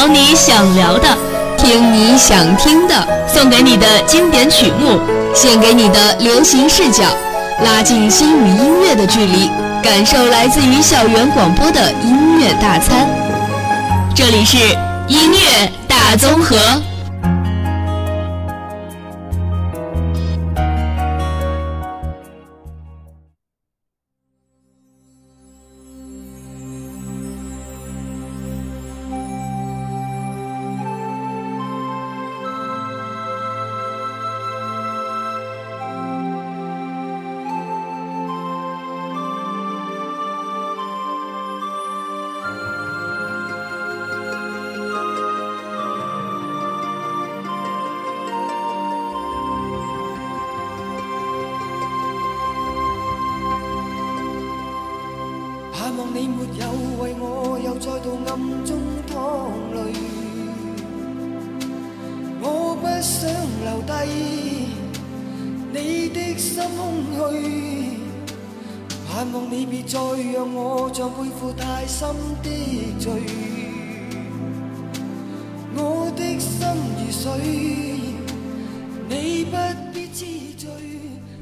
聊你想聊的，听你想听的，送给你的经典曲目，献给你的流行视角，拉近心与音乐的距离，感受来自于校园广播的音乐大餐。这里是音乐大综合。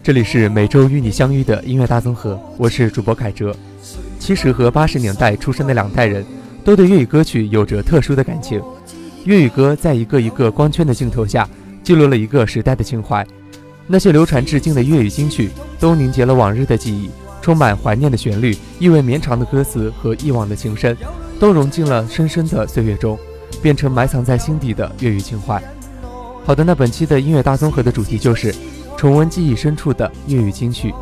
这里是每周与你相遇的音乐大综合，我是主播凯哲。七十和八十年代出生的两代人，都对粤语歌曲有着特殊的感情。粤语歌在一个一个光圈的镜头下，记录了一个时代的情怀。那些流传至今的粤语金曲，都凝结了往日的记忆，充满怀念的旋律，意味绵长的歌词和一往的情深，都融进了深深的岁月中，变成埋藏在心底的粤语情怀。好的，那本期的音乐大综合的主题就是。重温记忆深处的粤语金曲。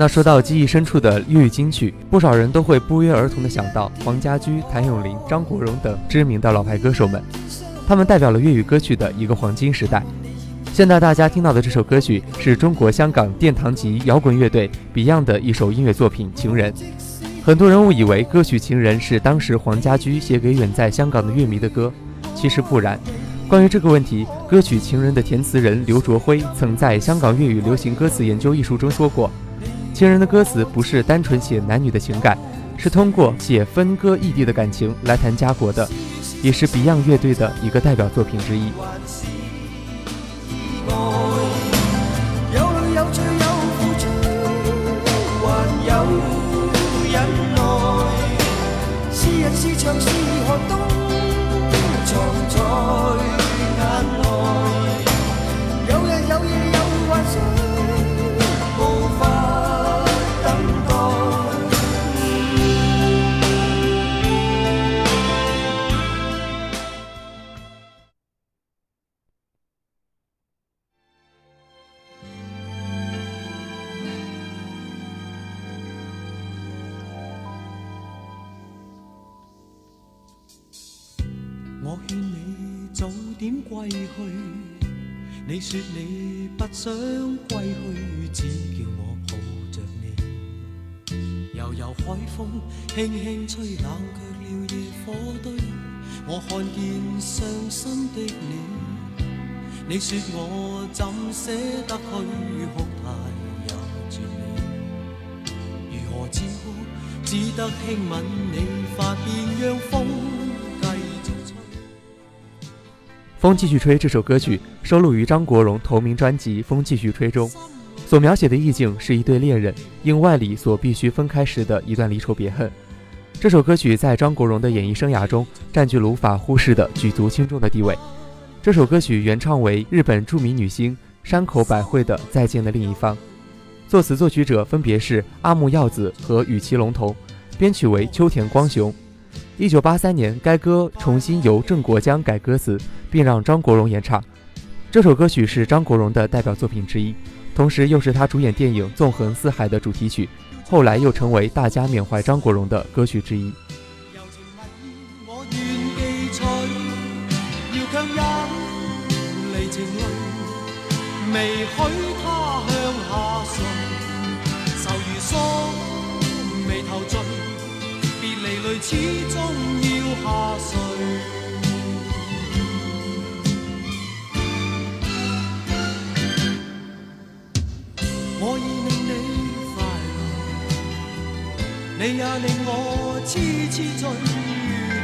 那说到记忆深处的粤语金曲，不少人都会不约而同地想到黄家驹、谭咏麟、张国荣等知名的老牌歌手们，他们代表了粤语歌曲的一个黄金时代。现在大家听到的这首歌曲是中国香港殿堂级摇滚乐队 Beyond 的一首音乐作品《情人》。很多人误以为歌曲《情人》是当时黄家驹写给远在香港的乐迷的歌，其实不然。关于这个问题，歌曲《情人》的填词人刘卓辉曾在《香港粤语流行歌词研究》一书中说过。情人的歌词不是单纯写男女的情感，是通过写分割异地的感情来谈家国的，也是 Beyond 乐队的一个代表作品之一。说你不想归去，只叫我抱着你。悠悠海风轻轻吹，冷却了野火堆。我看见伤心的你，你说我怎舍得去哭太也绝美。如何止哭？只得轻吻你发边，让风。风继续吹这首歌曲收录于张国荣同名专辑《风继续吹》中，所描写的意境是一对恋人因万里所必须分开时的一段离愁别恨。这首歌曲在张国荣的演艺生涯中占据了无法忽视的举足轻重的地位。这首歌曲原唱为日本著名女星山口百惠的《再见的另一方》，作词作曲者分别是阿木耀子和羽其龙头，编曲为秋田光雄。一九八三年，该歌重新由郑国江改歌词，并让张国荣演唱。这首歌曲是张国荣的代表作品之一，同时又是他主演电影《纵横四海》的主题曲，后来又成为大家缅怀张国荣的歌曲之一。未许他向下，愁如霜，眉头。明始终要下垂。我已令你快乐，你也令我痴痴醉于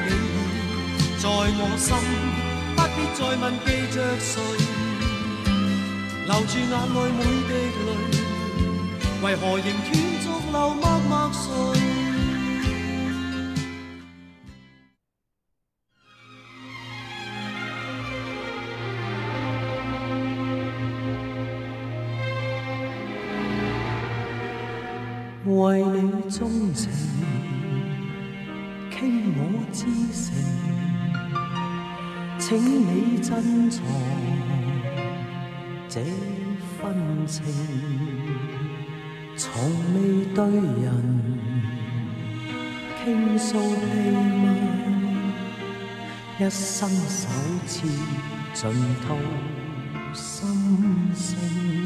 你，在我心不必再问记着谁，留住眼内每滴泪，为何仍断续流默默垂？为你钟情，倾我至诚，请你珍藏这份情，从未对人倾诉秘密，一生首次尽吐心声。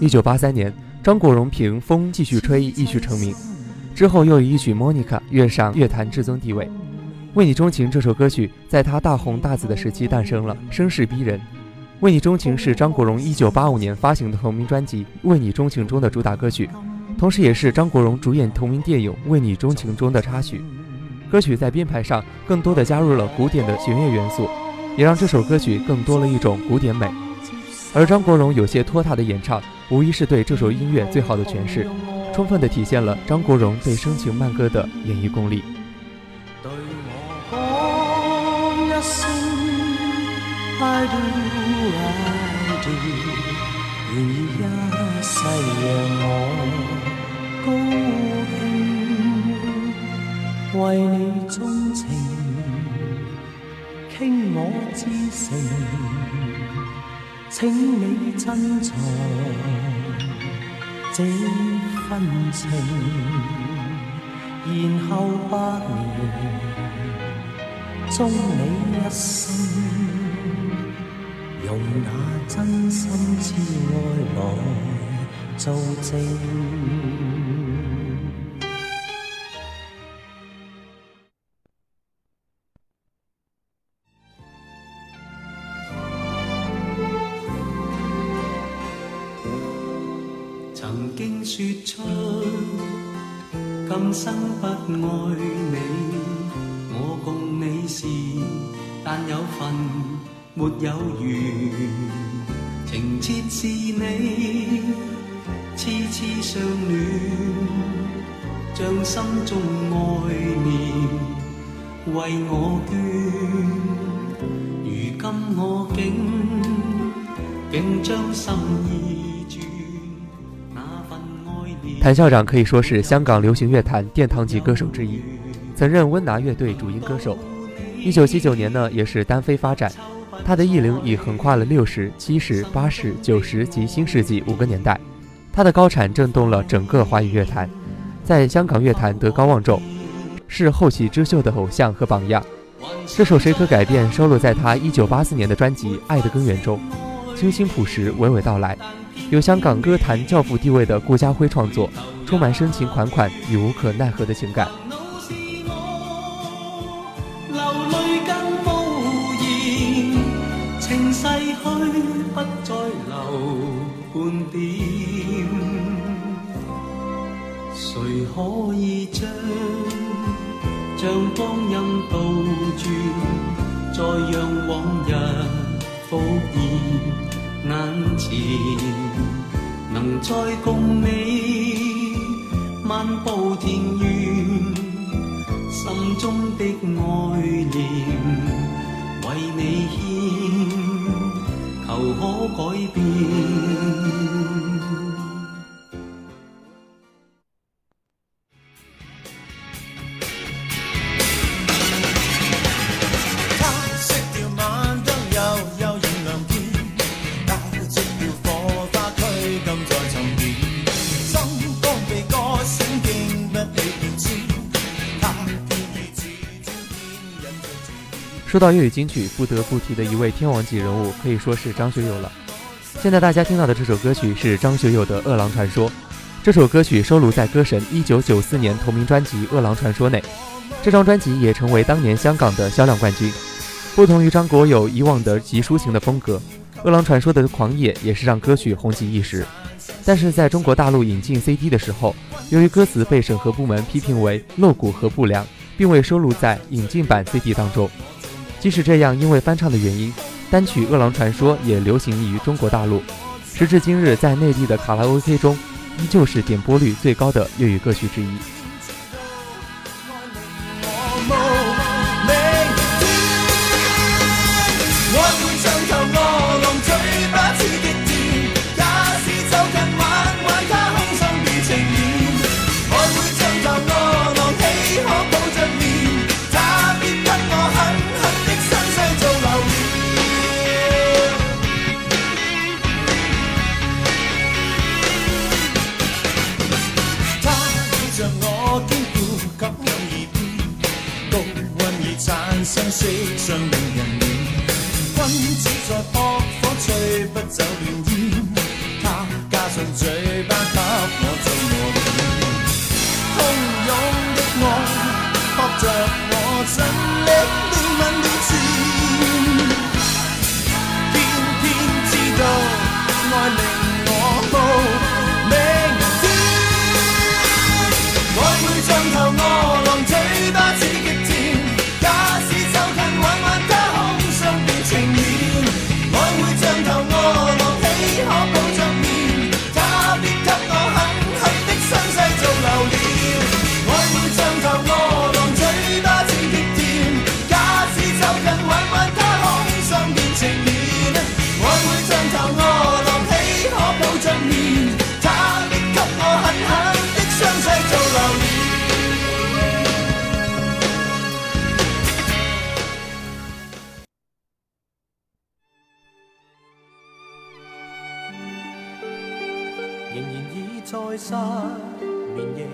一九八三年，张国荣凭《风继续吹》一曲成名，之后又以一曲《Monica》跃上乐坛至尊地位。《为你钟情》这首歌曲在他大红大紫的时期诞生了，声势逼人。《为你钟情》是张国荣一九八五年发行的同名专辑《为你钟情》中的主打歌曲，同时也是张国荣主演同名电影《为你钟情》中的插曲。歌曲在编排上更多的加入了古典的弦乐元素。也让这首歌曲更多了一种古典美，而张国荣有些拖沓的演唱，无疑是对这首音乐最好的诠释，充分的体现了张国荣对深情慢歌的演绎功力。对我讲一声 I do I do，愿意一世让我高兴，为你钟情。倾我至诚，请你珍藏这份情，然后百年终你一生，用那真心之爱来做证。说出今生不爱你，我共你是但有份没有缘，情切是你，痴痴相恋，将心中爱念为我捐。如今我竟竟将心意。谭校长可以说是香港流行乐坛殿堂级歌手之一，曾任温拿乐队主音歌手。一九七九年呢，也是单飞发展。他的艺龄已横跨了六十七十八十九十及新世纪五个年代。他的高产震动了整个华语乐坛，在香港乐坛德高望重，是后起之秀的偶像和榜样。这首《谁可改变》收录在他一九八四年的专辑《爱的根源》中，清新朴实，娓娓道来。有香港歌坛教父地位的顾嘉辉创作，充满深情款款与无可奈何的情感。流泪更无言，情逝去不再留半点。谁可以将将光阴倒转，再让往日复现？眼前能再共你漫步田园，心中的爱念为你牵，求可改变。说到粤语金曲，不得不提的一位天王级人物，可以说是张学友了。现在大家听到的这首歌曲是张学友的《饿狼传说》，这首歌曲收录在歌神1994年同名专辑《饿狼传说》内，这张专辑也成为当年香港的销量冠军。不同于张国友以往的极抒情的风格，《饿狼传说》的狂野也是让歌曲红极一时。但是在中国大陆引进 CD 的时候，由于歌词被审核部门批评为露骨和不良，并未收录在引进版 CD 当中。即使这样，因为翻唱的原因。单曲《饿狼传说》也流行于中国大陆，时至今日，在内地的卡拉 OK 中，依旧是点播率最高的粤语歌曲之一。失眠夜，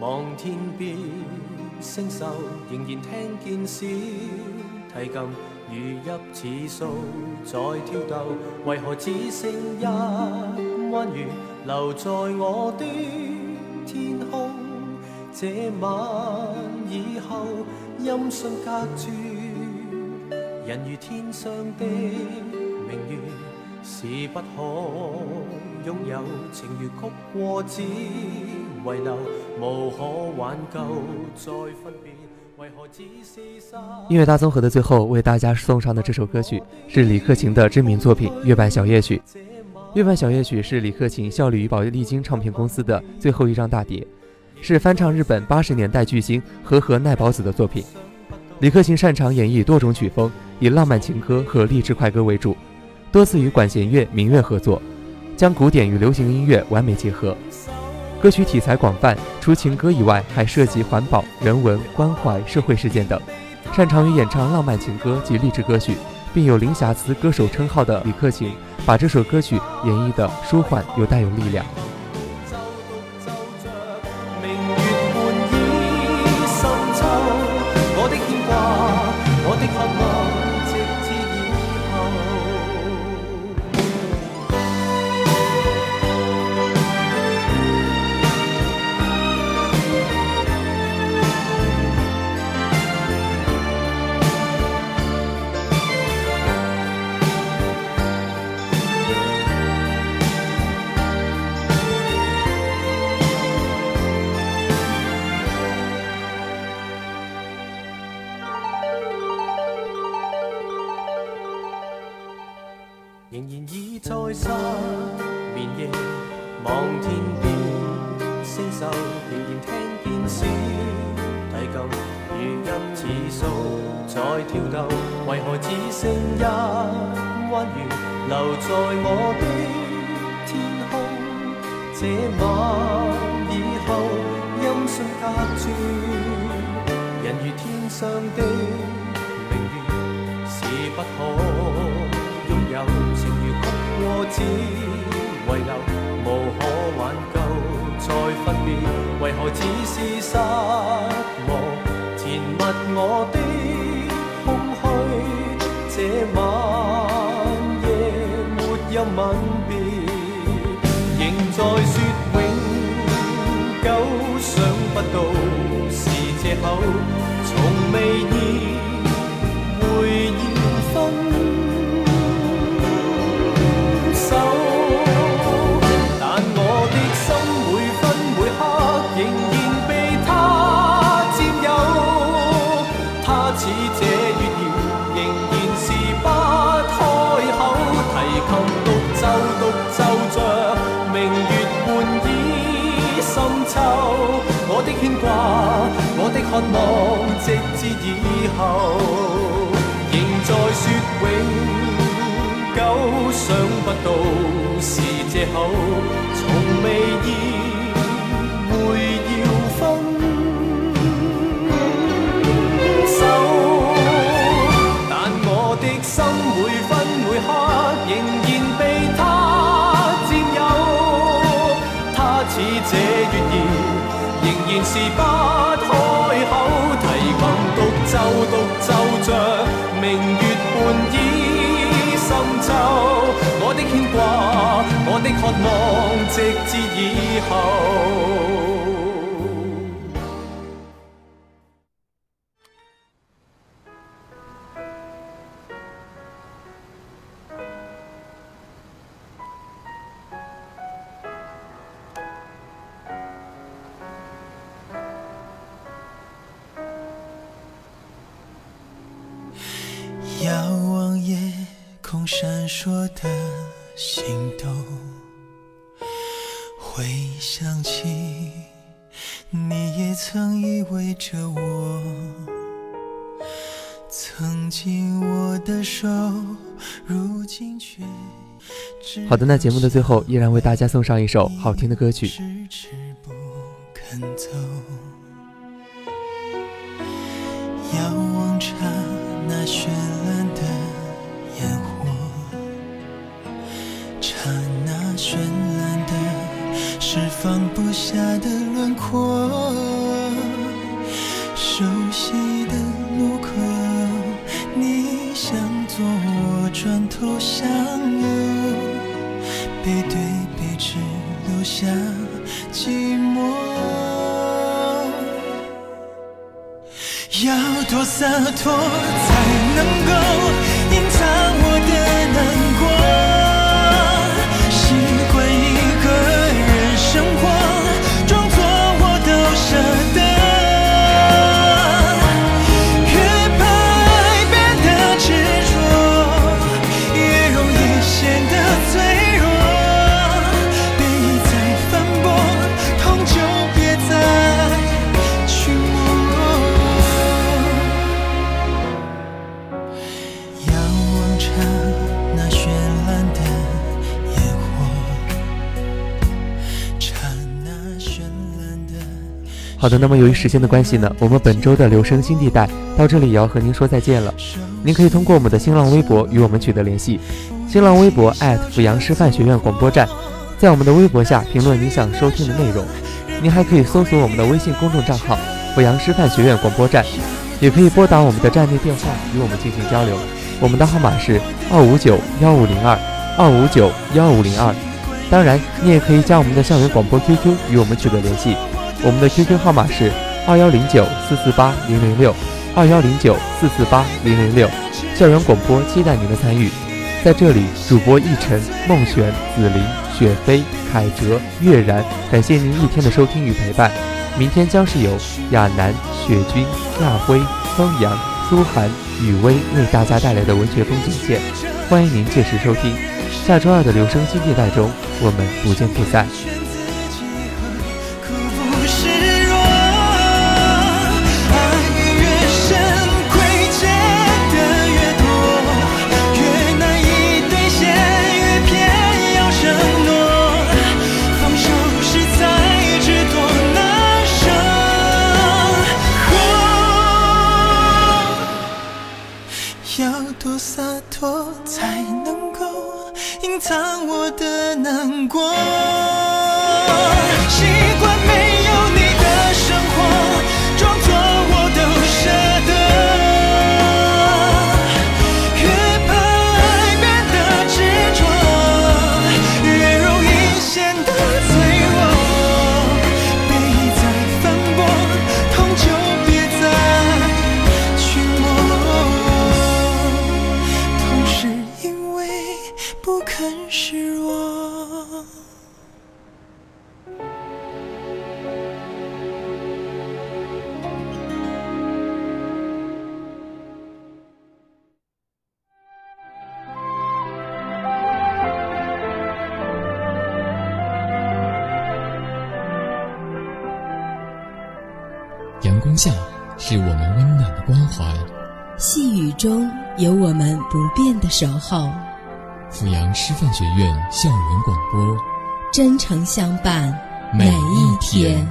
望天边星宿，仍然听见小提琴如泣似诉在挑逗，为何只剩一弯月留在我的天空？这晚以后，音讯隔绝，人如天上的明月，是不可。拥有情如曲过，只遗留，无可挽救。再分别，为何只是音乐大综合的最后，为大家送上的这首歌曲是李克勤的知名作品《月半小夜曲》。《月半小夜曲》是李克勤效力于宝丽金唱片公司的最后一张大碟，是翻唱日本八十年代巨星和和奈保子的作品。李克勤擅长演绎多种曲风，以浪漫情歌和励志快歌为主，多次与管弦乐、民乐合作。将古典与流行音乐完美结合，歌曲题材广泛，除情歌以外，还涉及环保、人文关怀、社会事件等。擅长于演唱浪漫情歌及励志歌曲，并有零瑕疵歌手称号的李克勤，把这首歌曲演绎的舒缓又带有力量。在跳动，为何只剩一弯月留在我的天空？这晚以后音讯隔绝，人如天上的明月，是不可拥有。情如曲过，只遗留，无可挽救，再分别，为何只是失望？填密我的。这晚夜没有吻别，仍在说永久，想不到是借口，从未意回忆。直至以后，仍在说永久，想不到是借口，从未意会要分手。但我的心每分每刻仍然被他占有，他似这月儿，仍然是不开明月半倚深秋。我的牵挂，我的渴望，直至以后。空闪烁的心动，回想起你也曾依偎着我，曾经握的手，如今却只好的，那节目的最后依然为大家送上一首好听的歌曲。迟迟不肯走，遥望刹放不下的轮廓，熟悉的路口，你向左，我转头向右。背对背只留下寂寞。要多洒脱才能够隐藏好的，那么由于时间的关系呢，我们本周的留声新地带到这里也要和您说再见了。您可以通过我们的新浪微博与我们取得联系，新浪微博阜阳师范学院广播站，在我们的微博下评论你想收听的内容。您还可以搜索我们的微信公众账号阜阳师范学院广播站，也可以拨打我们的站内电话与我们进行交流。我们的号码是二五九幺五零二二五九幺五零二。当然，你也可以加我们的校园广播 QQ 与我们取得联系，我们的 QQ 号码是二幺零九四四八零零六二幺零九四四八零零六。校园广播期待您的参与。在这里，主播奕晨、孟璇、紫琳、雪飞、凯哲、月然，感谢您一天的收听与陪伴。明天将是由亚楠、雪君、亚辉、方阳、苏涵、雨薇为大家带来的文学风景线，欢迎您届时收听。下周二的留声机地带中，我们不见不散。隐藏我的难过？当下是我们温暖的关怀，细雨中有我们不变的守候。阜阳师范学院校园广播，真诚相伴，每一天。